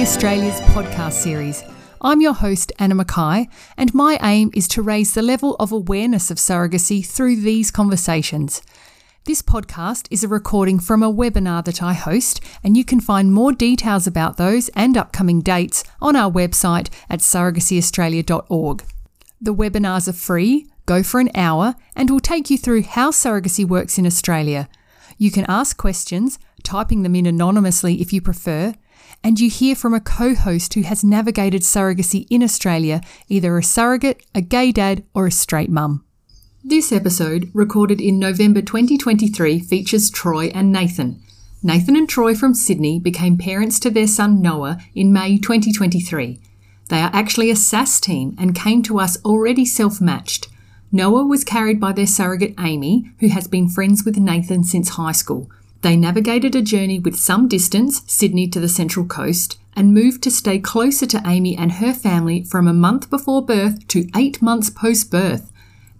Australia's podcast series. I'm your host, Anna Mackay, and my aim is to raise the level of awareness of surrogacy through these conversations. This podcast is a recording from a webinar that I host, and you can find more details about those and upcoming dates on our website at surrogacyaustralia.org. The webinars are free, go for an hour, and will take you through how surrogacy works in Australia. You can ask questions, typing them in anonymously if you prefer, and you hear from a co host who has navigated surrogacy in Australia, either a surrogate, a gay dad, or a straight mum. This episode, recorded in November 2023, features Troy and Nathan. Nathan and Troy from Sydney became parents to their son Noah in May 2023. They are actually a SASS team and came to us already self matched. Noah was carried by their surrogate Amy, who has been friends with Nathan since high school. They navigated a journey with some distance, Sydney to the Central Coast, and moved to stay closer to Amy and her family from a month before birth to eight months post birth.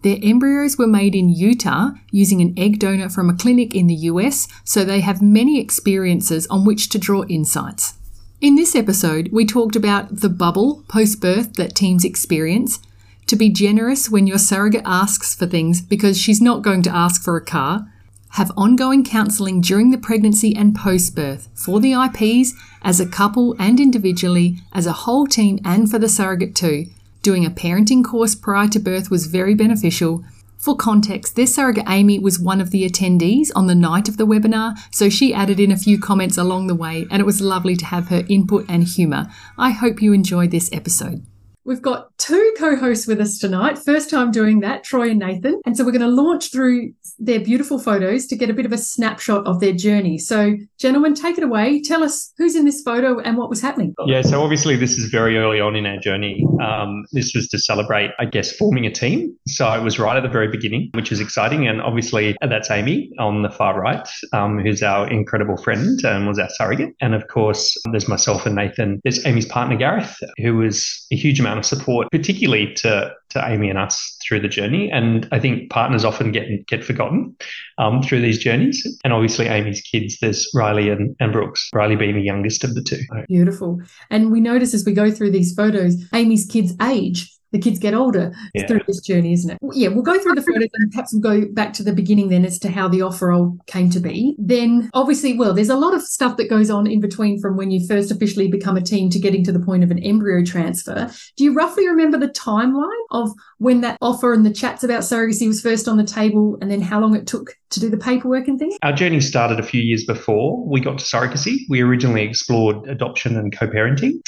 Their embryos were made in Utah using an egg donor from a clinic in the US, so they have many experiences on which to draw insights. In this episode, we talked about the bubble post birth that teams experience, to be generous when your surrogate asks for things because she's not going to ask for a car, have ongoing counselling during the pregnancy and post birth for the IPs, as a couple and individually, as a whole team, and for the surrogate too. Doing a parenting course prior to birth was very beneficial. For context, this surrogate Amy was one of the attendees on the night of the webinar, so she added in a few comments along the way, and it was lovely to have her input and humour. I hope you enjoyed this episode. We've got two co hosts with us tonight. First time doing that, Troy and Nathan. And so we're going to launch through their beautiful photos to get a bit of a snapshot of their journey. So, gentlemen, take it away. Tell us who's in this photo and what was happening. Yeah, so obviously, this is very early on in our journey. Um, this was to celebrate, I guess, forming a team. So, it was right at the very beginning, which is exciting. And obviously, that's Amy on the far right, um, who's our incredible friend and was our surrogate. And of course, there's myself and Nathan. There's Amy's partner, Gareth, who was a huge amount of support, particularly to to Amy and us through the journey. And I think partners often get get forgotten um, through these journeys. And obviously, Amy's kids, there's Riley and, and Brooks, Riley being the youngest of the two. Beautiful. And we notice as we go through these photos, Amy's kids age the kids get older yeah. through this journey, isn't it? Yeah, we'll go through the photos and perhaps we'll go back to the beginning then as to how the offer all came to be. Then, obviously, well, there's a lot of stuff that goes on in between from when you first officially become a team to getting to the point of an embryo transfer. Do you roughly remember the timeline of when that offer and the chats about surrogacy was first on the table and then how long it took to do the paperwork and things? Our journey started a few years before we got to surrogacy. We originally explored adoption and co parenting.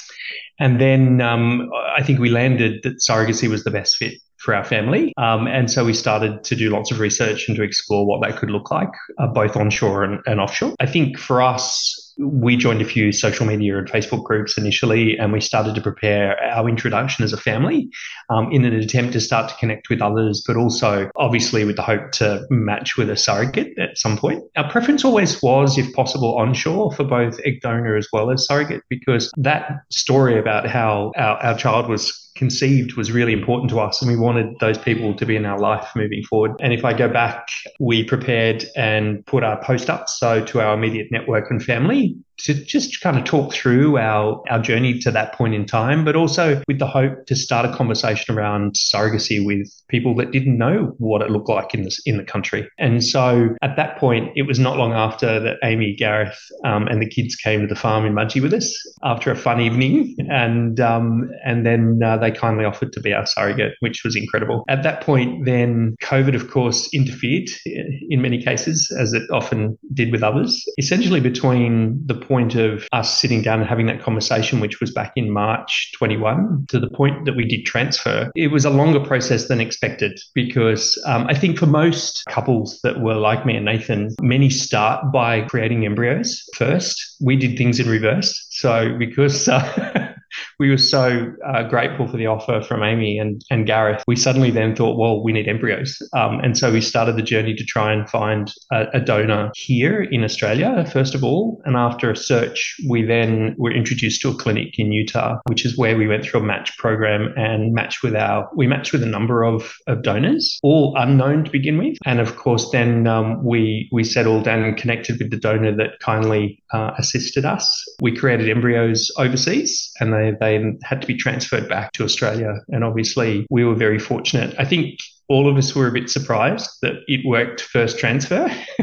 And then um, I think we landed that surrogacy was the best fit for our family. Um, and so we started to do lots of research and to explore what that could look like, uh, both onshore and, and offshore. I think for us, we joined a few social media and Facebook groups initially, and we started to prepare our introduction as a family um, in an attempt to start to connect with others, but also obviously with the hope to match with a surrogate at some point. Our preference always was, if possible, onshore for both egg donor as well as surrogate, because that story about how our, our child was conceived was really important to us and we wanted those people to be in our life moving forward. And if I go back, we prepared and put our post up so to our immediate network and family to just kind of talk through our, our journey to that point in time, but also with the hope to start a conversation around surrogacy with people that didn't know what it looked like in this in the country. And so at that point, it was not long after that Amy, Gareth, um, and the kids came to the farm in Mudgee with us after a fun evening, and um, and then uh, they kindly offered to be our surrogate, which was incredible. At that point, then COVID, of course, interfered in many cases, as it often did with others. Essentially, between the point of us sitting down and having that conversation, which was back in March 21, to the point that we did transfer, it was a longer process than expected because um, I think for most couples that were like me and Nathan, many start by creating embryos first. We did things in reverse. So because uh, we were so uh, grateful for the offer from Amy and, and Gareth. We suddenly then thought, well, we need embryos. Um, and so we started the journey to try and find a, a donor here in Australia, first of all. And after a search, we then were introduced to a clinic in Utah, which is where we went through a match program and matched with our, we matched with a number of, of donors, all unknown to begin with. And of course, then um, we, we settled and connected with the donor that kindly uh, assisted us. We created embryos overseas and they, they had to be transferred back to Australia. And obviously, we were very fortunate. I think all of us were a bit surprised that it worked first transfer.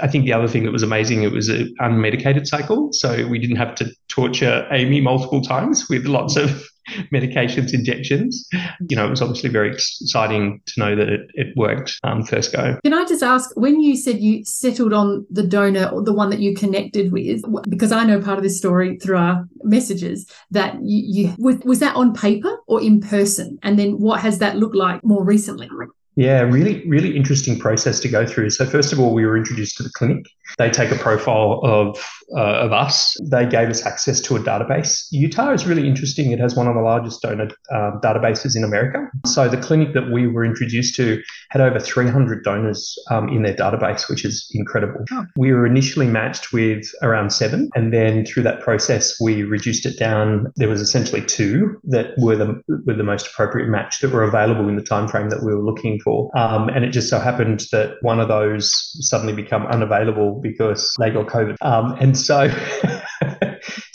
I think the other thing that was amazing, it was an unmedicated cycle. So we didn't have to torture Amy multiple times with lots of medications, injections. You know, it was obviously very exciting to know that it, it worked um, first go. Can I just ask, when you said you settled on the donor or the one that you connected with, because I know part of this story through our messages, that you, you was, was that on paper or in person? And then what has that looked like more recently? Yeah, really, really interesting process to go through. So first of all, we were introduced to the clinic. They take a profile of uh, of us. They gave us access to a database. Utah is really interesting. It has one of the largest donor um, databases in America. So the clinic that we were introduced to had over 300 donors um, in their database, which is incredible. Oh. We were initially matched with around seven, and then through that process, we reduced it down. There was essentially two that were the were the most appropriate match that were available in the time frame that we were looking for. Um, and it just so happened that one of those suddenly become unavailable because they got COVID. Um, and so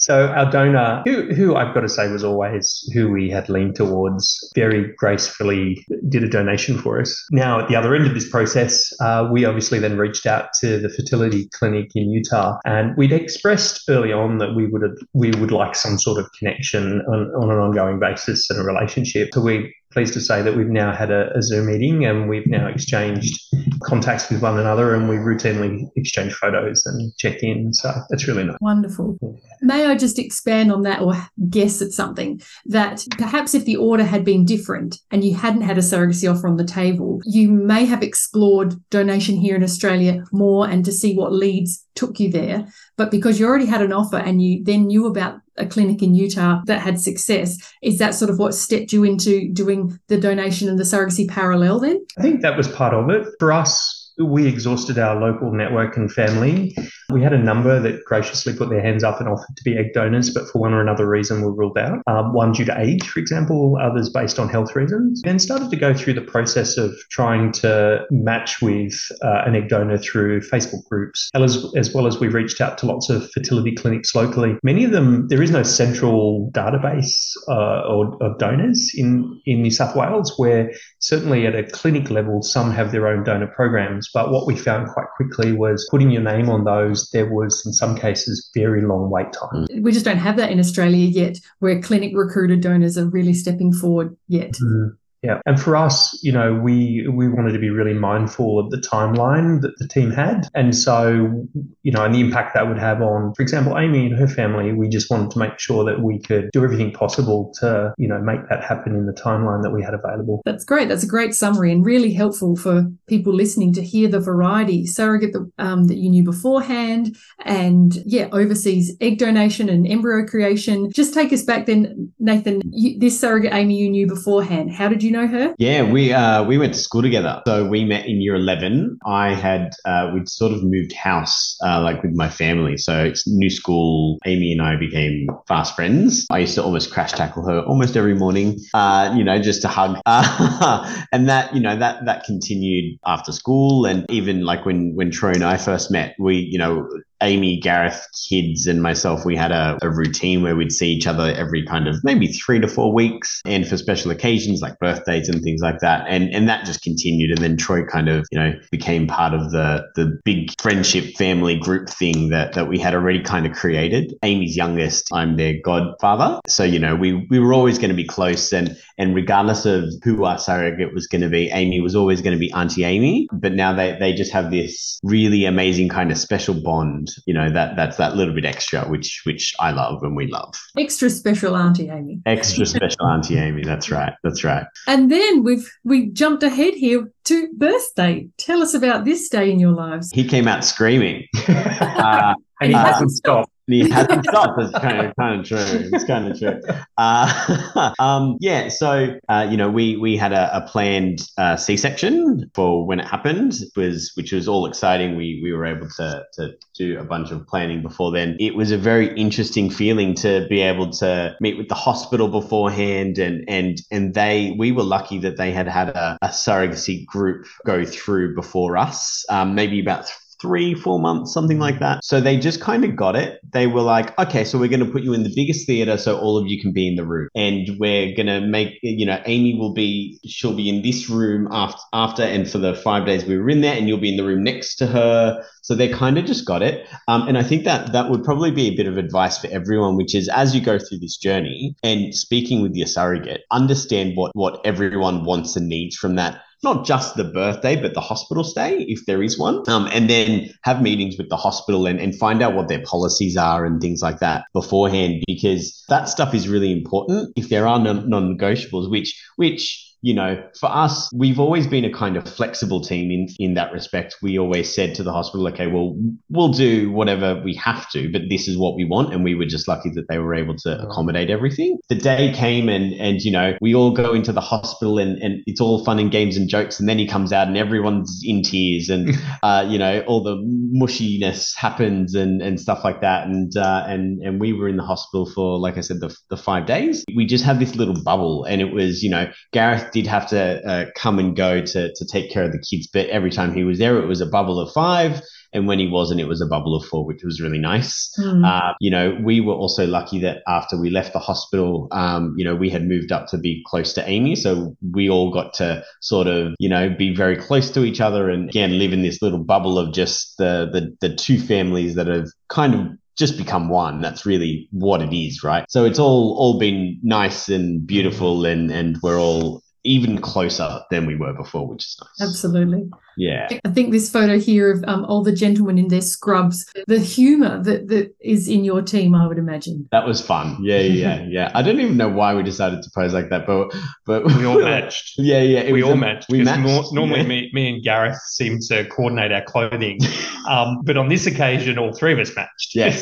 So our donor, who, who I've got to say was always who we had leaned towards, very gracefully did a donation for us. Now, at the other end of this process, uh, we obviously then reached out to the fertility clinic in Utah, and we'd expressed early on that we would we would like some sort of connection on, on an ongoing basis and a relationship. So we pleased to say that we've now had a, a, Zoom meeting and we've now exchanged contacts with one another and we routinely exchange photos and check in. So that's really nice. Wonderful. Yeah. May I just expand on that or guess at something that perhaps if the order had been different and you hadn't had a surrogacy offer on the table, you may have explored donation here in Australia more and to see what leads took you there. But because you already had an offer and you then knew about a clinic in Utah that had success, is that sort of what stepped you into doing the donation and the surrogacy parallel then? I think that was part of it. For us, we exhausted our local network and family. We had a number that graciously put their hands up and offered to be egg donors, but for one or another reason were ruled out. Um, one due to age, for example, others based on health reasons. Then started to go through the process of trying to match with uh, an egg donor through Facebook groups, as, as well as we reached out to lots of fertility clinics locally. Many of them, there is no central database uh, or, of donors in, in New South Wales, where certainly at a clinic level, some have their own donor programs but what we found quite quickly was putting your name on those, there was in some cases very long wait time. We just don't have that in Australia yet, where clinic recruited donors are really stepping forward yet. Mm. Yeah. And for us, you know, we we wanted to be really mindful of the timeline that the team had. And so, you know, and the impact that would have on, for example, Amy and her family, we just wanted to make sure that we could do everything possible to, you know, make that happen in the timeline that we had available. That's great. That's a great summary and really helpful for people listening to hear the variety surrogate um, that you knew beforehand and yeah, overseas egg donation and embryo creation. Just take us back then, Nathan, you, this surrogate Amy you knew beforehand. How did you know her? Yeah, we uh, we went to school together. So we met in year eleven. I had uh, we'd sort of moved house uh, like with my family. So it's new school. Amy and I became fast friends. I used to almost crash tackle her almost every morning. Uh, you know, just to hug. and that you know that that continued after school and even like when when Troy and I first met, we you know Amy, Gareth, kids, and myself, we had a, a, routine where we'd see each other every kind of maybe three to four weeks, and for special occasions like birthdays and things like that. And and that just continued. And then Troy kind of you know became part of the the big friendship family group thing that that we had already kind of created. Amy's youngest, I'm their godfather, so you know we we were always going to be close, and and regardless of who our surrogate was going to be, Amy was always going to be Auntie Amy. But now they they just have this really amazing kind of special bond you know that that's that little bit extra which which i love and we love. Extra special auntie amy. Extra special auntie amy that's right that's right. And then we've we jumped ahead here to birthday. Tell us about this day in your lives. He came out screaming. Uh, and he hasn't stopped he hasn't stopped. It's kind of kind of true. It's kind of true. Uh, um, yeah. So uh, you know, we we had a, a planned uh, C section for when it happened, was which was all exciting. We we were able to to do a bunch of planning before then. It was a very interesting feeling to be able to meet with the hospital beforehand, and and and they we were lucky that they had had a, a surrogacy group go through before us, um, maybe about three, four months, something like that. So they just kind of got it. They were like, okay, so we're going to put you in the biggest theater so all of you can be in the room. And we're going to make, you know, Amy will be, she'll be in this room after, after, and for the five days we were in there, and you'll be in the room next to her. So they kind of just got it. Um, and I think that that would probably be a bit of advice for everyone, which is as you go through this journey and speaking with your surrogate, understand what, what everyone wants and needs from that not just the birthday, but the hospital stay, if there is one. Um, and then have meetings with the hospital and, and find out what their policies are and things like that beforehand, because that stuff is really important. If there are non negotiables, which, which, you know, for us, we've always been a kind of flexible team in, in that respect. We always said to the hospital, okay, well, we'll do whatever we have to, but this is what we want. And we were just lucky that they were able to accommodate everything. The day came and, and you know, we all go into the hospital and, and it's all fun and games and jokes. And then he comes out and everyone's in tears and, uh, you know, all the mushiness happens and, and stuff like that. And, uh, and, and we were in the hospital for, like I said, the, the five days. We just had this little bubble and it was, you know, Gareth did have to uh, come and go to to take care of the kids, but every time he was there, it was a bubble of five. And when he wasn't, it was a bubble of four, which was really nice. Mm. Uh, you know, we were also lucky that after we left the hospital, um, you know, we had moved up to be close to Amy. So we all got to sort of, you know, be very close to each other and again, live in this little bubble of just the, the, the two families that have kind of just become one. That's really what it is, right? So it's all all been nice and beautiful, and and we're all even closer than we were before, which is nice. Absolutely. Yeah. I think this photo here of um, all the gentlemen in their scrubs, the humour that, that is in your team, I would imagine. That was fun. Yeah, yeah, yeah. I don't even know why we decided to pose like that, but but we all matched. Yeah, yeah. we all a, matched. We matched. More, normally, yeah. me, me and Gareth seem to coordinate our clothing, um, but on this occasion, all three of us matched. Yes.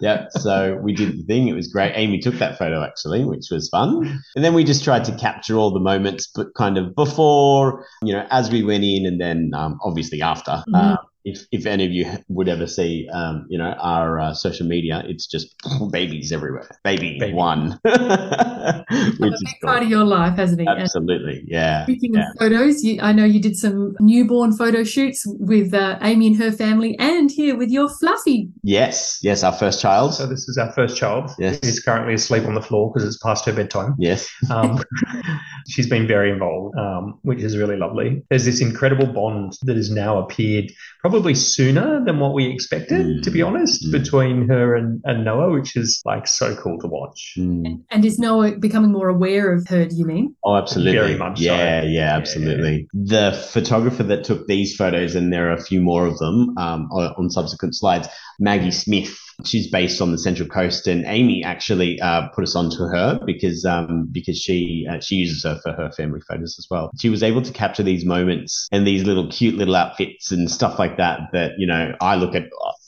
Yeah. So we did the thing. It was great. Amy took that photo actually, which was fun. And then we just tried to capture all the moments, but kind of before, you know, as we went in and then um, obviously after. Mm-hmm. Uh, if, if any of you would ever see, um, you know, our uh, social media, it's just babies everywhere. Baby, Baby. one. Which a big part of your life, hasn't it? Absolutely, yeah. Speaking yeah. of photos, you, I know you did some newborn photo shoots with uh, Amy and her family, and here with your Fluffy. Yes, yes, our first child. So this is our first child. Yes, she's currently asleep on the floor because it's past her bedtime. Yes, um, she's been very involved, um, which is really lovely. There's this incredible bond that has now appeared, probably probably sooner than what we expected, mm. to be honest, mm. between her and, and Noah, which is like so cool to watch. Mm. And, and, is Noah becoming more aware of her, do you mean? Oh, absolutely. Very much yeah, so. yeah, absolutely. Yeah. The photographer that took these photos, and there are a few more of them um, on subsequent slides, Maggie Smith She's based on the Central Coast, and Amy actually uh, put us onto her because um, because she uh, she uses her for her family photos as well. She was able to capture these moments and these little cute little outfits and stuff like that that you know I look at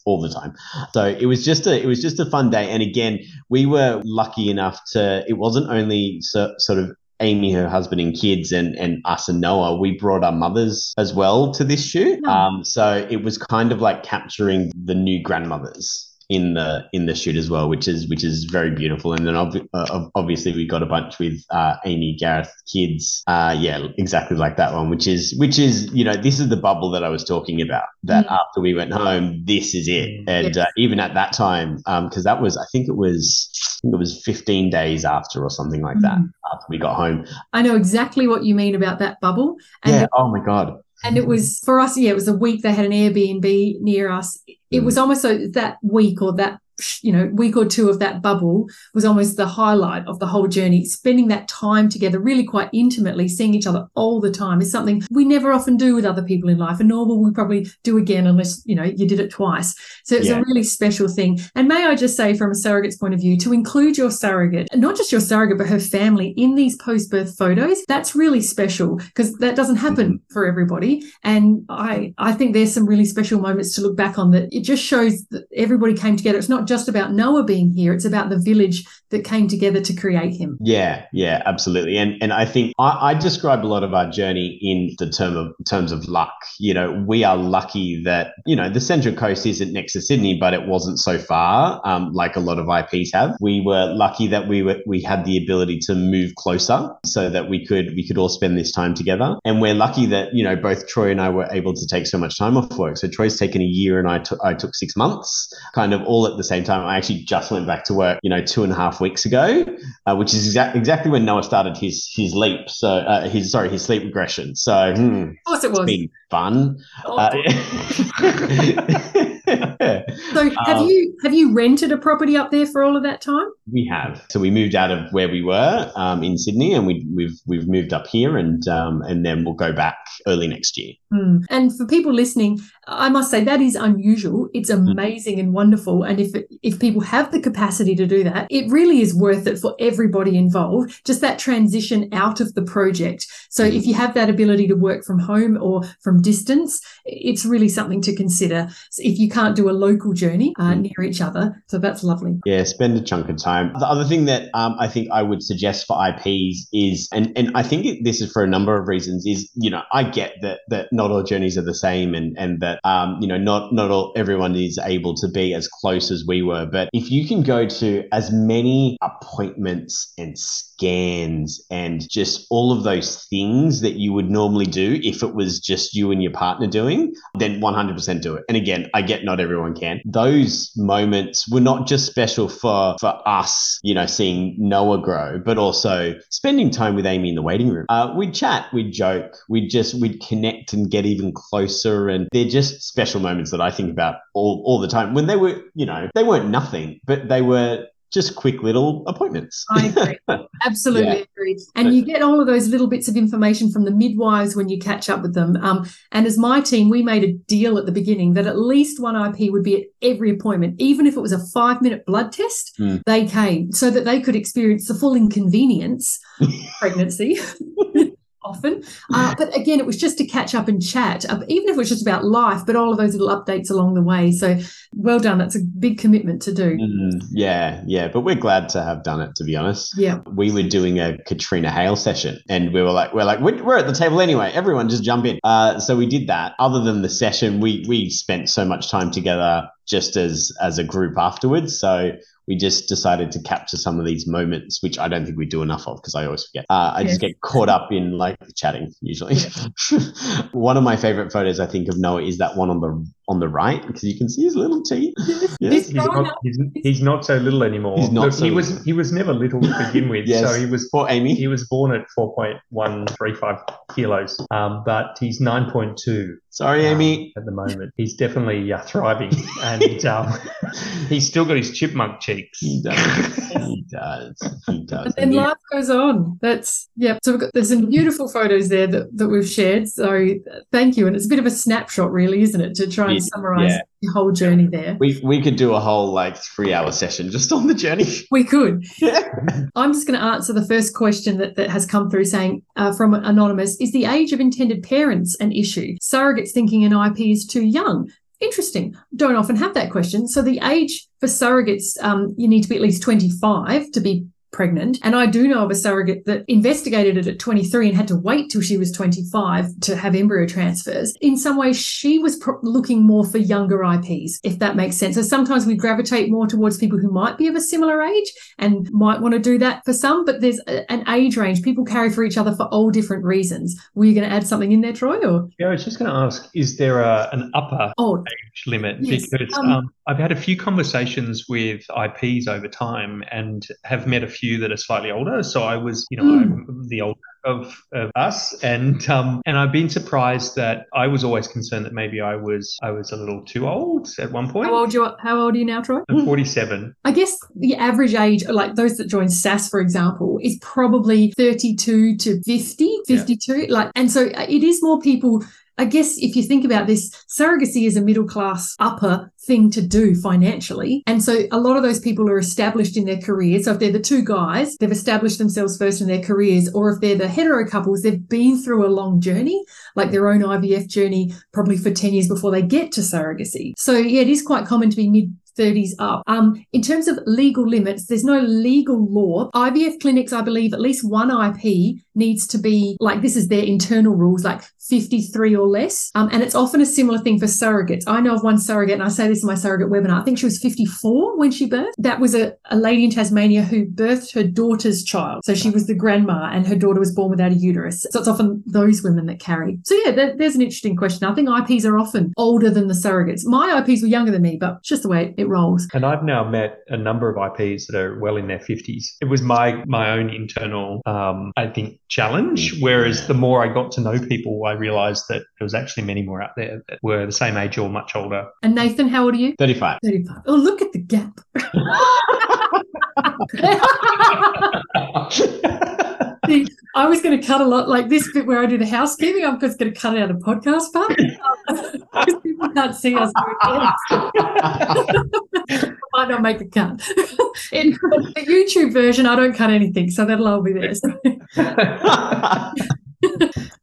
all the time. So it was just a it was just a fun day, and again we were lucky enough to. It wasn't only so, sort of Amy, her husband, and kids, and and us and Noah, we brought our mothers as well to this shoot. Um, so it was kind of like capturing the new grandmothers in the in the shoot as well, which is which is very beautiful. And then ob- uh, obviously we got a bunch with uh, Amy, Gareth, kids. Uh, yeah, exactly like that one, which is which is you know this is the bubble that I was talking about. That mm. after we went home, this is it. Mm. And yes. Uh, even at that time, because um, that was I think it was I think it was 15 days after or something like mm. that after we got home. I know exactly what you mean about that bubble. And yeah. oh my god. And it was for us, yeah, it was a week they had an Airbnb near us it was mm. almost so that week or that you know, week or two of that bubble was almost the highlight of the whole journey. Spending that time together, really quite intimately, seeing each other all the time is something we never often do with other people in life. And nor will we probably do again unless, you know, you did it twice. So it's yeah. a really special thing. And may I just say, from a surrogate's point of view, to include your surrogate, not just your surrogate, but her family in these post birth photos, that's really special because that doesn't happen mm-hmm. for everybody. And I, I think there's some really special moments to look back on that it just shows that everybody came together. It's not just about Noah being here, it's about the village that came together to create him. Yeah, yeah, absolutely. And and I think I, I describe a lot of our journey in the term of terms of luck. You know, we are lucky that, you know, the Central Coast isn't next to Sydney, but it wasn't so far, um, like a lot of IPs have. We were lucky that we were we had the ability to move closer so that we could we could all spend this time together. And we're lucky that, you know, both Troy and I were able to take so much time off work. So Troy's taken a year and I took I took six months, kind of all at the same time. I actually just went back to work, you know, two and a half weeks ago, uh, which is exa- exactly when Noah started his his leap. So uh, his sorry his sleep regression. So hmm, Of course it was. been fun. Oh. Uh, so have um, you have you rented a property up there for all of that time? we have. So we moved out of where we were um, in Sydney, and we, we've we've moved up here, and um, and then we'll go back early next year. Hmm. And for people listening, I must say that is unusual. It's amazing and wonderful. And if if people have the capacity to do that, it really is worth it for everybody involved. Just that transition out of the project. So if you have that ability to work from home or from distance, it's really something to consider. So if you can't do a local journey uh, near each other, so that's lovely. Yeah, spend a chunk of time. The other thing that um, I think I would suggest for IPs is, and and I think this is for a number of reasons, is you know I get that that not all journeys are the same, and and that um, you know not not all everyone is able to be as close as we were, but if you can go to as many appointments and scans and just all of those things that you would normally do if it was just you and your partner doing, then 100% do it. And again, I get not everyone can. Those moments were not just special for for us, you know, seeing Noah grow, but also spending time with Amy in the waiting room. Uh, we'd chat, we'd joke, we'd just we'd connect and get even closer, and they're just special moments that I think about all all the time. When they were, you know, they weren't nothing, but they were just quick little appointments. I agree. Absolutely Yeah. agree. And you get all of those little bits of information from the midwives when you catch up with them. Um, and as my team, we made a deal at the beginning that at least one IP would be at every appointment, even if it was a five minute blood test, Mm. they came so that they could experience the full inconvenience of pregnancy. Often, uh, but again, it was just to catch up and chat, uh, even if it was just about life. But all of those little updates along the way. So, well done. That's a big commitment to do. Mm, yeah, yeah, but we're glad to have done it. To be honest, Yeah, we were doing a Katrina Hale session, and we were like, we're like, we're, we're at the table anyway. Everyone just jump in. Uh, so we did that. Other than the session, we we spent so much time together just as as a group afterwards. So we just decided to capture some of these moments, which I don't think we do enough of because I always forget. Uh, I just get caught up in like chatting usually. one of my favorite photos I think of Noah is that one on the on the right because you can see his little teeth. Yes. He's Growing not, he's, he's not so little anymore. He's not Look, so he was little. he was never little to begin with. Yes. So he was Poor Amy. he was born at 4.135 kilos, um, but he's 9.2 Sorry, um, Amy. at the moment. He's definitely uh, thriving, and um, he's still got his chipmunk cheeks. He does. he does. He does. And then life goes on. That's yeah. So we've got there's some beautiful photos there that, that we've shared. So uh, thank you. And it's a bit of a snapshot, really, isn't it, to try and Yeah, summarize yeah. The whole journey there. we we could do a whole like three hour session just on the journey. We could. Yeah. I'm just going to answer the first question that, that has come through saying uh, from Anonymous Is the age of intended parents an issue? Surrogates thinking an IP is too young. Interesting. Don't often have that question. So the age for surrogates, um, you need to be at least 25 to be pregnant. And I do know of a surrogate that investigated it at 23 and had to wait till she was 25 to have embryo transfers. In some ways, she was pro- looking more for younger IPs, if that makes sense. So sometimes we gravitate more towards people who might be of a similar age and might want to do that for some, but there's a, an age range. People carry for each other for all different reasons. Were you going to add something in there, Troy? Or Yeah, I was just going to ask: Is there a, an upper oh, age limit? Yes, Because um, um, I've had a few conversations with IPs over time, and have met a few that are slightly older. So I was, you know, Mm. The older of, of us, and um, and I've been surprised that I was always concerned that maybe I was I was a little too old at one point. how old you? How old are you now, Troy? I'm 47. I guess the average age, like those that join SASS, for example, is probably 32 to 50, 52. Like, and so uh, it is more people. I guess if you think about this, surrogacy is a middle class upper thing to do financially. And so a lot of those people are established in their careers. So if they're the two guys, they've established themselves first in their careers, or if they're the hetero couples, they've been through a long journey, like their own IVF journey, probably for 10 years before they get to surrogacy. So yeah, it is quite common to be mid 30s up. Um, in terms of legal limits, there's no legal law. IVF clinics, I believe, at least one IP needs to be like this is their internal rules, like 53 or less. Um, and it's often a similar thing for surrogates. I know of one surrogate, and I say this in my surrogate webinar. I think she was 54 when she birthed. That was a, a lady in Tasmania who birthed her daughter's child. So she was the grandma, and her daughter was born without a uterus. So it's often those women that carry. So yeah, there, there's an interesting question. I think IPs are often older than the surrogates. My IPs were younger than me, but just the way it rolls. And I've now met a number of IPs that are well in their 50s. It was my my own internal, um, I think, challenge. Mm, Whereas yeah. the more I got to know people, I realised that there was actually many more out there that were the same age or much older. And Nathan, how old are you? 35. 35. Oh, look at the gap. I was going to cut a lot like this bit where I do the housekeeping. I'm just going to cut it out of podcast part because people can't see us doing this. Might not make a cut. In the YouTube version, I don't cut anything, so that'll all be there. So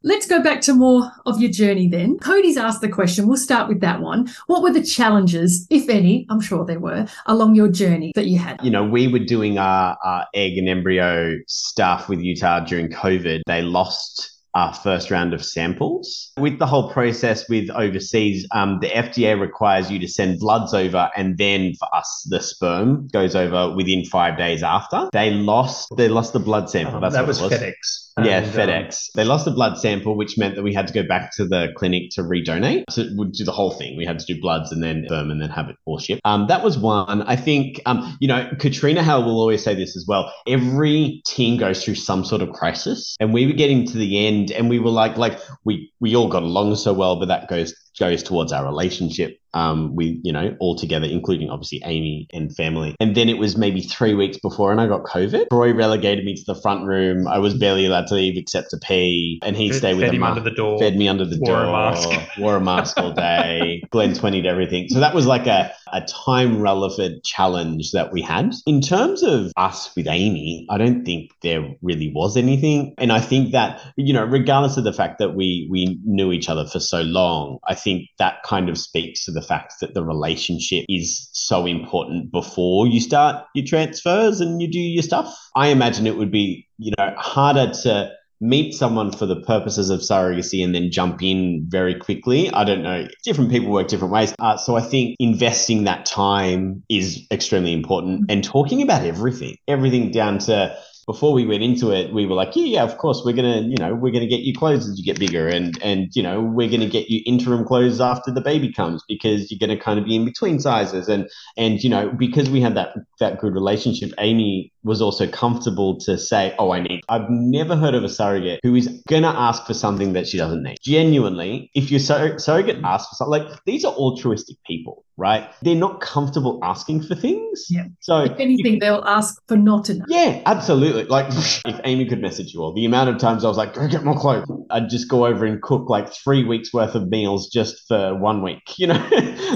let's go back to more of your journey then. Cody's asked the question. We'll start with that one. What were the challenges, if any, I'm sure there were, along your journey that you had? you know, we were doing our, our egg and embryo stuff with Utah during COVID. They lost our first round of samples. With the whole process with overseas, um, the FDA requires you to send bloods over, and then for us, the sperm goes over within five days after. They lost. They lost the blood sample. Um, That's that what was it was. FedEx. Yeah, And, um, FedEx. They lost the blood sample, which meant that we had to go back to the clinic to redonate. So we'd do the whole thing. We had to do bloods and then sperm and then have it all shipped. Um, that was one. I think, um, you know, Katrina Hale will always say this as well. Every team goes through some sort of crisis, and we were getting to the end, and we were like, like we we all got along so well, but that goes goes towards our relationship um, we, you know, all together, including obviously Amy and family. And then it was maybe three weeks before, and I got COVID. Troy relegated me to the front room. I was barely allowed to leave except to pee, and he Fed- stayed with fed a him mask. under the door. Fed me under the Wore a door. mask. Wore a mask all day. Glen 20'd everything. So that was like a, a time relevant challenge that we had. In terms of us with Amy, I don't think there really was anything. And I think that, you know, regardless of the fact that we we knew each other for so long, I think that kind of speaks to the fact that the relationship is so important before you start your transfers and you do your stuff. I imagine it would be, you know, harder to meet someone for the purposes of surrogacy and then jump in very quickly. I don't know. Different people work different ways. Uh, so I think investing that time is extremely important and talking about everything, everything down to before we went into it, we were like, yeah, yeah, of course, we're gonna, you know, we're gonna get you clothes as you get bigger, and and you know, we're gonna get you interim clothes after the baby comes because you're gonna kind of be in between sizes, and and you know, because we had that that good relationship, Amy was also comfortable to say, oh, I need. I've never heard of a surrogate who is gonna ask for something that she doesn't need. Genuinely, if your sur- surrogate asks for something, like these are altruistic people, right? They're not comfortable asking for things. Yeah. So If anything, they'll ask for not enough. yeah, absolutely. Like if Amy could message you all, the amount of times I was like, go get more clothes. I'd just go over and cook like three weeks worth of meals just for one week. You know,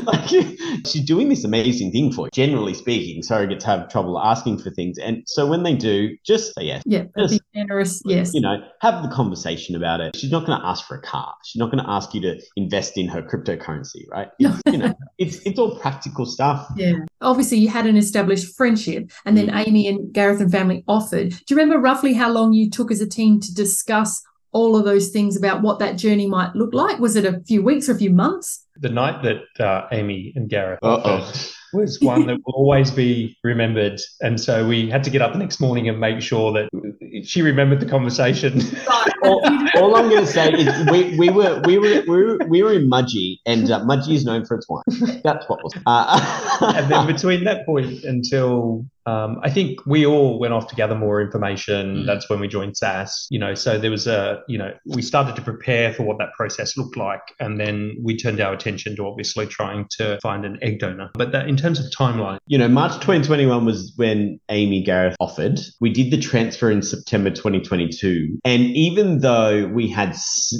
like she's doing this amazing thing for you. Generally speaking, surrogates have trouble asking for things. And so when they do, just say yes. Yeah, be generous. Yes. You know, have the conversation about it. She's not going to ask for a car. She's not going to ask you to invest in her cryptocurrency, right? It's, you know, it's it's all practical stuff. Yeah. Obviously, you had an established friendship, and then Amy and Gareth and family offered. Do you remember roughly how long you took as a team to discuss all of those things about what that journey might look like? Was it a few weeks or a few months? The night that uh, Amy and Gareth Uh offered. Was one that will always be remembered. And so we had to get up the next morning and make sure that she remembered the conversation. all, all I'm going to say is we, we were we were we were we were in Mudgee, and uh, Mudgee is known for its wine. That's what was. Uh, and then between that point until um, I think we all went off to gather more information. Mm. That's when we joined SASS. You know, so there was a you know we started to prepare for what that process looked like, and then we turned our attention to obviously trying to find an egg donor. But that in terms of timeline, you know, March 2021 was when Amy Gareth offered. We did the transfer in September 2022, and even though we had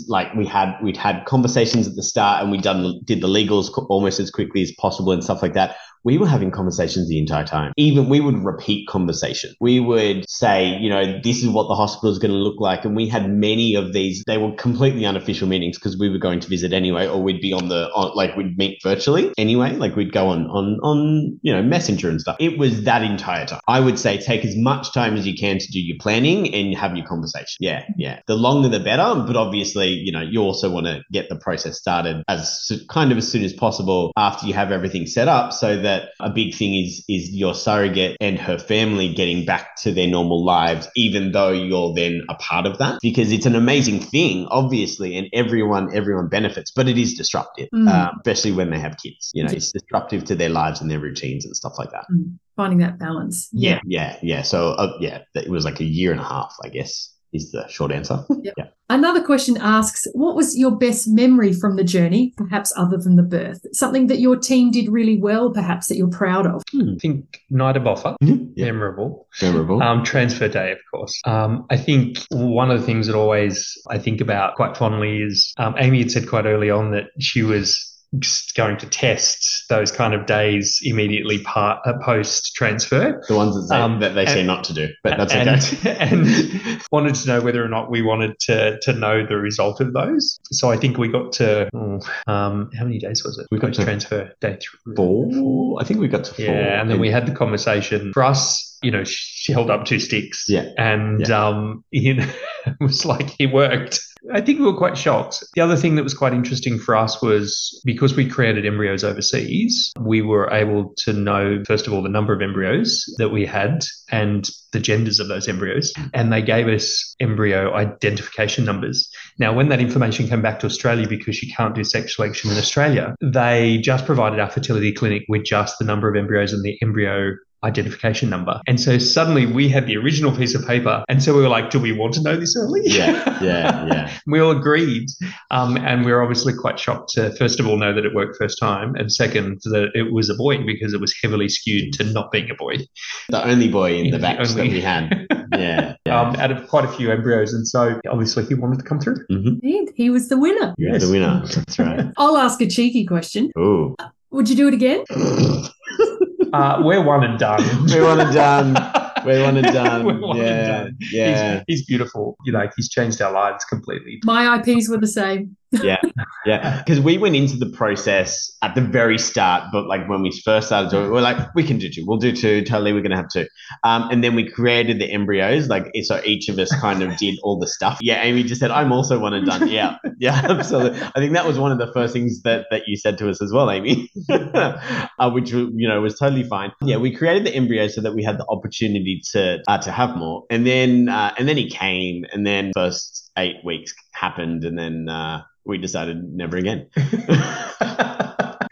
like we had we'd had conversations at the start, and we done did the legals almost as quickly as possible and stuff like that. We were having conversations the entire time. Even we would repeat conversation. We would say, you know, this is what the hospital is going to look like. And we had many of these, they were completely unofficial meetings because we were going to visit anyway, or we'd be on the, on, like we'd meet virtually anyway. Like we'd go on, on, on, you know, messenger and stuff. It was that entire time. I would say take as much time as you can to do your planning and have your conversation. Yeah. Yeah. The longer the better. But obviously, you know, you also want to get the process started as kind of as soon as possible after you have everything set up so that a big thing is is your surrogate and her family getting back to their normal lives even though you're then a part of that? Because it's an amazing thing obviously and everyone everyone benefits but it is disruptive Mm. um, especially when they have kids. You know it's disruptive to their lives and their routines and stuff like that. Mm. Finding that balance. yeah. Yeah. Yeah. So uh, yeah it was like a year and a half i guess is the short answer Yep. yeah Another question asks, what was your best memory from the journey, perhaps other than the birth? Something that your team did really well, perhaps that you're proud of. I think night of offer, yeah memorable. memorable Um, transfer day, of course. Um, I think one of the things that always I think about quite fondly is um, Amy had said quite early on that she was going to test those kind of days immediately part, uh, post transfer. the ones that, say, Um, that they say not to do but that's and, okay and wanted to know whether or not we wanted to to know the result of those. So I think we got to oh, um, how many days was it? We got to transfer day three. four. I think we got to four. Yeah, and then we had the conversation. For us, you know, she held up two sticks. Yeah. And um, you know, it was like he worked. I think we were quite shocked. The other thing that was quite interesting for us was because we created embryos overseas, we were able to know, first of all, the number of embryos that we had and the genders of those embryos. And they gave us embryo identification numbers. Now, when that information came back to Australia, because you can't do sex selection in Australia, they just provided our fertility clinic with just the number of embryos and the embryo identification number. And so suddenly we had the original piece of paper. And so we were like, do we want to know this early? Yeah, yeah, yeah. we all agreed. Um, and we were obviously quite shocked to, first of all, know that it worked first time. And second, that it was a boy because it was heavily skewed to not being a boy. The only boy in the The batch that we had. Yeah. yeah. Um, out of quite a few embryos. And so obviously he wanted to come through. mm-hmm. And he was the winner. You're Yes. the winner. That's right. I'll ask a cheeky question. Ooh. Would you do it again? Uh, we're one and done. We're one and done. We're one and done. We're one and yeah. done. Yeah. He's, he's beautiful. You know, he's changed our lives completely. My IPs were the same. Yeah. Yeah. Because we went into the process at the very start, but like when we first started doing it, we're like, we can do two. We'll do two. Totally, we're to have two. Um, and then we created the embryos. Like, so each of us kind of did all the stuff. Yeah. Amy just said, I'm also one and done. Yeah. Yeah. Absolutely. I think that was one of the first things that, that you said to us as well, Amy, uh, which, you know, was totally fine. Yeah. We created the embryos so that we had the opportunity to, uh, to have more. And then, uh, and then he came and then first eight weeks happened and then, uh, we decided never again.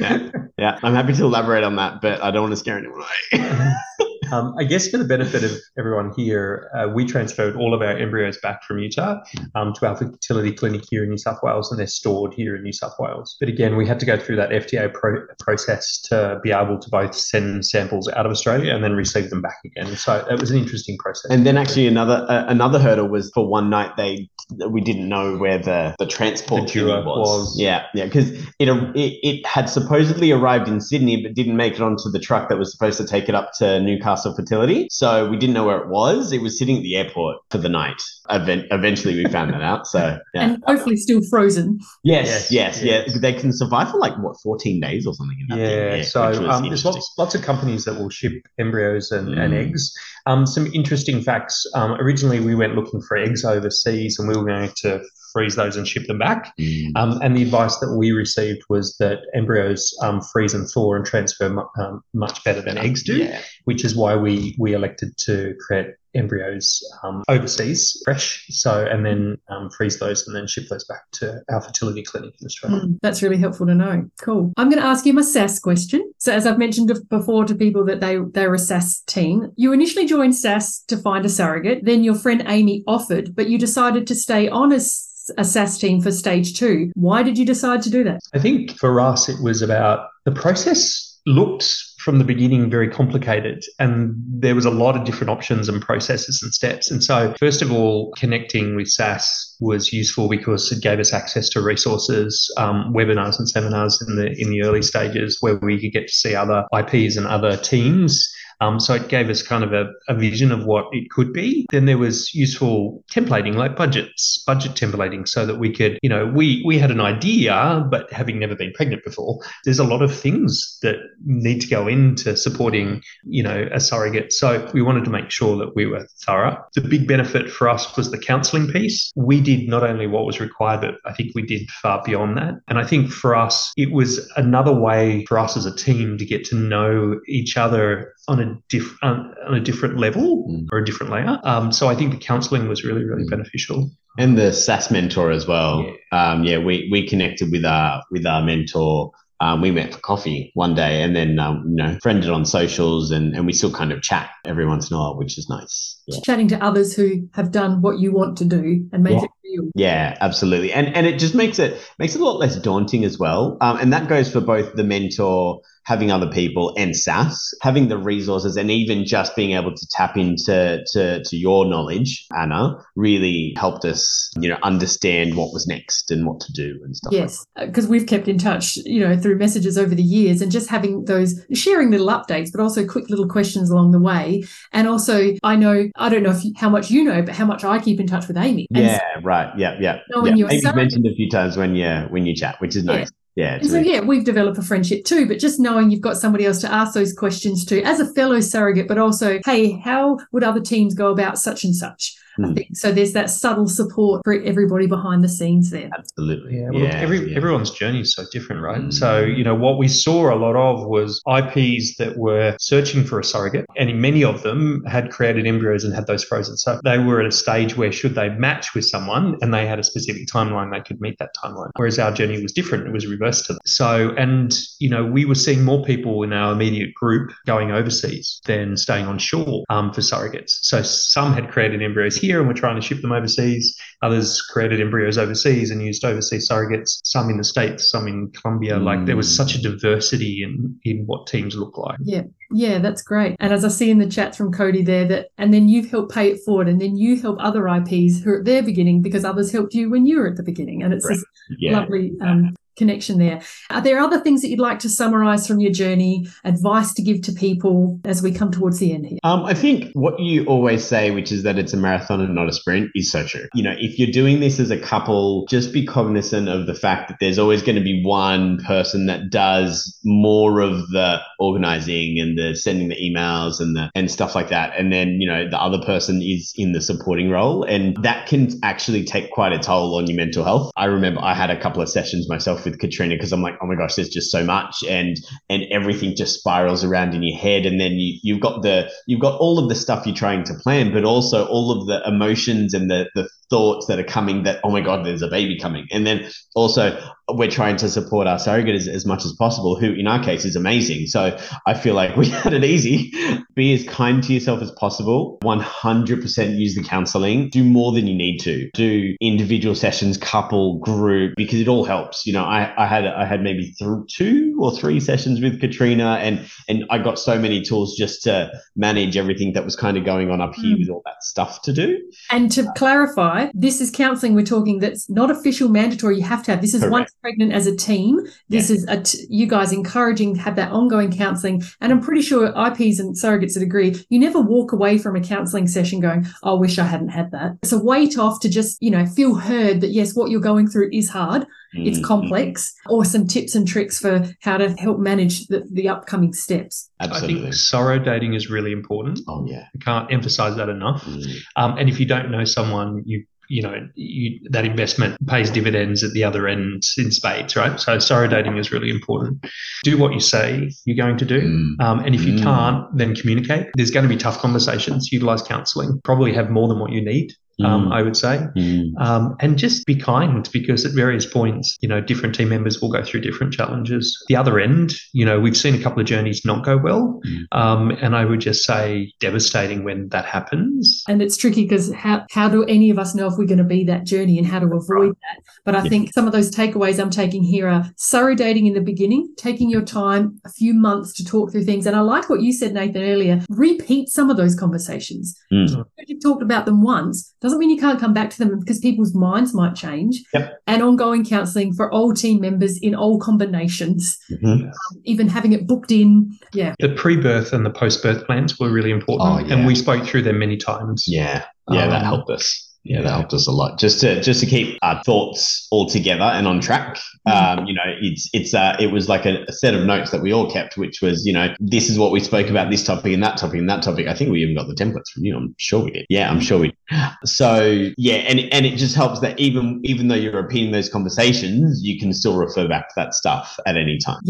yeah, yeah. I'm happy to elaborate on that, but I don't want to scare anyone away. Um, I guess for the benefit of everyone here, uh, we transferred all of our embryos back from Utah um, to our fertility clinic here in New South Wales, and they're stored here in New South Wales. But again, we had to go through that FDA pro- process to be able to both send samples out of Australia and then receive them back again. So it was an interesting process. and then actually another uh, another hurdle was for one night they we didn't know where the the transport The was. was. Yeah, yeah, because it, it it had supposedly arrived in Sydney, but didn't make it onto the truck that was supposed to take it up to Newcastle Of fertility. So we didn't know where it was. It was sitting at the airport for the night. Event- eventually, we found that out. So yeah. And hopefully still frozen. Yes, Yes, yes, yes. yeah. They can survive for like what, fourteen days or something. In that Yeah, thing. so um, there's lots, lots of companies that will ship embryos and, and Mm. eggs. Um, some interesting facts. Um, originally, we went looking for eggs overseas and we were going to freeze those and ship them back. Mm. Um, and the advice that we received was that embryos um, freeze and thaw and transfer mu- um, much better than eggs do, Yeah. which is why we we elected to create embryos um, overseas, fresh. So and then um, freeze those and then ship those back to our fertility clinic in Australia. Mm, that's really helpful to know. Cool. I'm going to ask you my SASS question. So, as I've mentioned before to people that they they're a SASS team, you initially joined SASS to find a surrogate. Then your friend Amy offered, but you decided to stay on as a SASS team for stage two. Why did you decide to do that? I think for us, it was about the process looked from the beginning very complicated and there was a lot of different options and processes and steps. And so, first of all, connecting with SASS was useful because it gave us access to resources, um, webinars and seminars in the in the early stages where we could get to see other IPs and other teams um, so it gave us kind of a, a vision of what it could be. Then there was useful templating, like budgets, budget templating, so that we could, you know, we we had an idea, but having never been pregnant before, there's a lot of things that need to go into supporting, you know, a surrogate. So we wanted to make sure that we were thorough. The big benefit for us was the counselling piece. We did not only what was required, but I think we did far beyond that. And I think for us, it was another way for us as a team to get to know each other on a diff, on, on a different level mm. or a different layer. Um, so I think the counselling was really really mm. beneficial. And the SASS mentor as well. Yeah, um, yeah we, we connected with our with our mentor um, we met for coffee one day and then, um, you know, friended on socials and, and we still kind of chat every once in a while, which is nice. Yeah. Chatting to others who have done what you want to do and make yeah. it real. Yeah, absolutely. And, and it just makes it, makes it a lot less daunting as well. Um, and that goes for both the mentor having other people and SASS, having the resources and even just being able to tap into to, to your knowledge, Anna, really helped us, you know, understand what was next and what to do and stuff. Yes, because like uh, we've kept in touch, you know, through messages over the years and just having those sharing little updates, but also quick little questions along the way. And also, I know, I don't know if how much you know, but how much I keep in touch with Amy. And yeah, so, right. Yeah, yeah. yeah. Amy's mentioned a few times when yeah when you chat, which is nice. Yeah. And so, yeah, we've developed a friendship too, but just knowing you've got somebody else to ask those questions to as a fellow surrogate, but also, hey, how would other teams go about such and such? I hmm. think so. There's that subtle support for everybody behind the scenes there. Absolutely. Yeah. Well, yeah, every, yeah. everyone's journey is so different, right? Mm. So, you know, what we saw a lot of was IPs that were searching for a surrogate, and many of them had created embryos and had those frozen. So they were at a stage where, should they match with someone and they had a specific timeline, they could meet that timeline. Whereas our journey was different. It was reversed to them. So, and, you know, we were seeing more people in our immediate group going overseas than staying on shore um, for surrogates. So some had created embryos here here and we're trying to ship them overseas. Others created embryos overseas and used overseas surrogates, some in the States, some in Colombia. Mm. Like there was such a diversity in, in what teams look like. Yeah. Yeah, that's great. And as I see in the chat from Cody there, that and then you've helped pay it forward, and then you help other IPs who are at their beginning because others helped you when you were at the beginning, and it's right. this yeah. lovely um, connection there. Are there other things that you'd like to summarize from your journey, advice to give to people as we come towards the end here? Um, I think what you always say, which is that it's a marathon and not a sprint, is so true. You know, if you're doing this as a couple, just be cognizant of the fact that there's always going to be one person that does more of the organizing and the sending the emails and the and stuff like that. And then, you know, the other person is in the supporting role. And that can actually take quite a toll on your mental health. I remember I had a couple of sessions myself with Katrina because I'm like, oh my gosh, there's just so much, and and everything just spirals around in your head, and then you you've got the you've got all of the stuff you're trying to plan, but also all of the emotions and the the thoughts that are coming that oh my god there's a baby coming. And then also we're trying to support our surrogate as, as much as possible who in our case is amazing. So i feel like we had it easy. Be as kind to yourself as possible. 100% use the counseling. Do more than you need to. Do individual sessions couple group because it all helps. You know i, I had i had maybe th- two or three sessions with katrina and and i got so many tools just to manage everything that was kind of going on up here mm. with all that stuff to do. And to clarify this is counselling we're talking that's not official mandatory. You have to have this is Correct. once pregnant as a team. This is a t- you guys encouraging to have that ongoing counselling. And I'm pretty sure IPs and surrogates agree. You never walk away from a counselling session going, oh, "I wish I hadn't had that." It's a weight off to just you know feel heard that yes, what you're going through is hard. It's mm-hmm. complex, or some tips and tricks for how to help manage the, the upcoming steps. Absolutely. I think sorrow dating is really important. Oh yeah, I can't emphasize that enough. Mm. Um, and if you don't know someone, you you know you, that investment pays dividends at the other end in spades, right? So sorrow dating is really important. Do what you say you're going to do, mm. um, and if you mm. can't, then communicate. There's going to be tough conversations. Utilize counselling. Probably have more than what you need um, Mm. I would say. Mm. Um, and just be kind because at various points, you know, different team members will go through different challenges. The other end, you know, we've seen a couple of journeys not go well. Mm. Um, and I would just say devastating when that happens. And it's tricky because how, how do any of us know if we're going to be that journey and how to avoid that? But I Yeah. think some of those takeaways I'm taking here are sorry dating in the beginning, taking your time, a few months to talk through things. And I like what you said, Nathan, earlier. Repeat some of those conversations. Mm. You've talked about them once doesn't mean you can't come back to them because people's minds might change. Yep. And ongoing counselling for all team members in all combinations, Mhm. even having it booked in. Yeah. The pre birth and the post birth plans were really important. Oh, yeah. And we spoke through them many times. Yeah, yeah, that Um, helped us. Yeah, that helped us a lot. Just to just to keep our thoughts all together and on track. Um, you know, it's it's uh, it was like a, a set of notes that we all kept, which was you know this is what we spoke about this topic and that topic and that topic. I think we even got the templates from you. I'm sure we did. Yeah, I'm sure we. Did. So yeah, and and it just helps that even even though you're repeating those conversations, you can still refer back to that stuff at any time.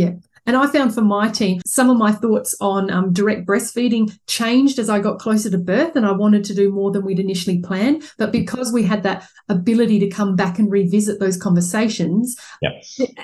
And I found for my team, some of my thoughts on um, direct breastfeeding changed as I got closer to birth, and I wanted to do more than we'd initially planned. But because we had that ability to come back and revisit those conversations, Yep.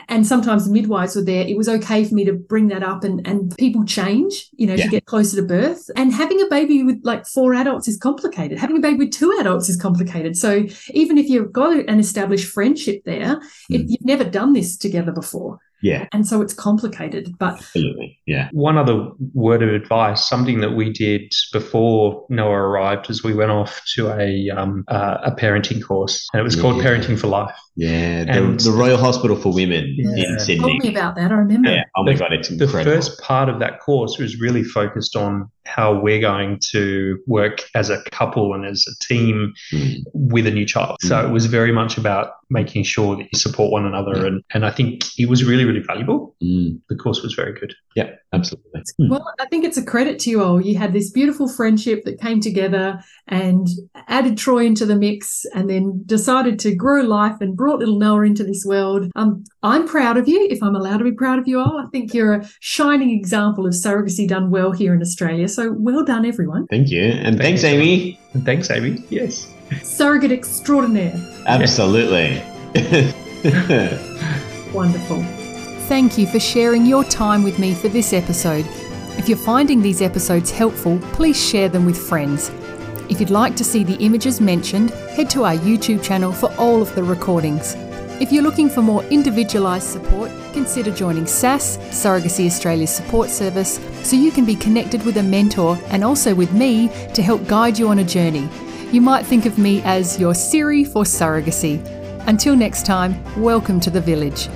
and sometimes the midwives were there, it was okay for me to bring that up. And, and people change, you know, Yeah. to get closer to birth. And having a baby with like four adults is complicated. Having a baby with two adults is complicated. So even if you've got an established friendship there, it, Mm. you've never done this together before. Yeah, And so it's complicated. But absolutely. Yeah. One other word of advice, something that we did before Noah arrived, is we went off to a um, uh, a parenting course, and it was called Parenting for Life. Yeah, the, And- the Royal Hospital for Women Yeah. in told Sydney. me about that. I remember. Yeah. Oh my The- god, it's incredible. The first part of that course was really focused on how we're going to work as a couple and as a team Mm. with a new child. So Mm. it was very much about making sure that you support one another, Yeah. and and I think it was really really valuable. Mm. The course was very good. Yeah, absolutely. Well, I think it's a credit to you all. You had this beautiful friendship that came together and added Troy into the mix and then decided to grow life and brought little Noah into this world. Um, I'm proud of you, if I'm allowed to be proud of you all. I think you're a shining example of surrogacy done well here in Australia. So well done, everyone. Thank you. And Thank thanks. Amy. And thanks, Amy. Yes. Surrogate extraordinaire. Absolutely. Wonderful. Thank you for sharing your time with me for this episode. If you're finding these episodes helpful, please share them with friends. If you'd like to see the images mentioned, head to our YouTube channel for all of the recordings. If you're looking for more individualised support, consider joining SASS, Surrogacy Australia's support service, so you can be connected with a mentor and also with me to help guide you on a journey. You might think of me as your Siri for surrogacy. Until next time, welcome to the village.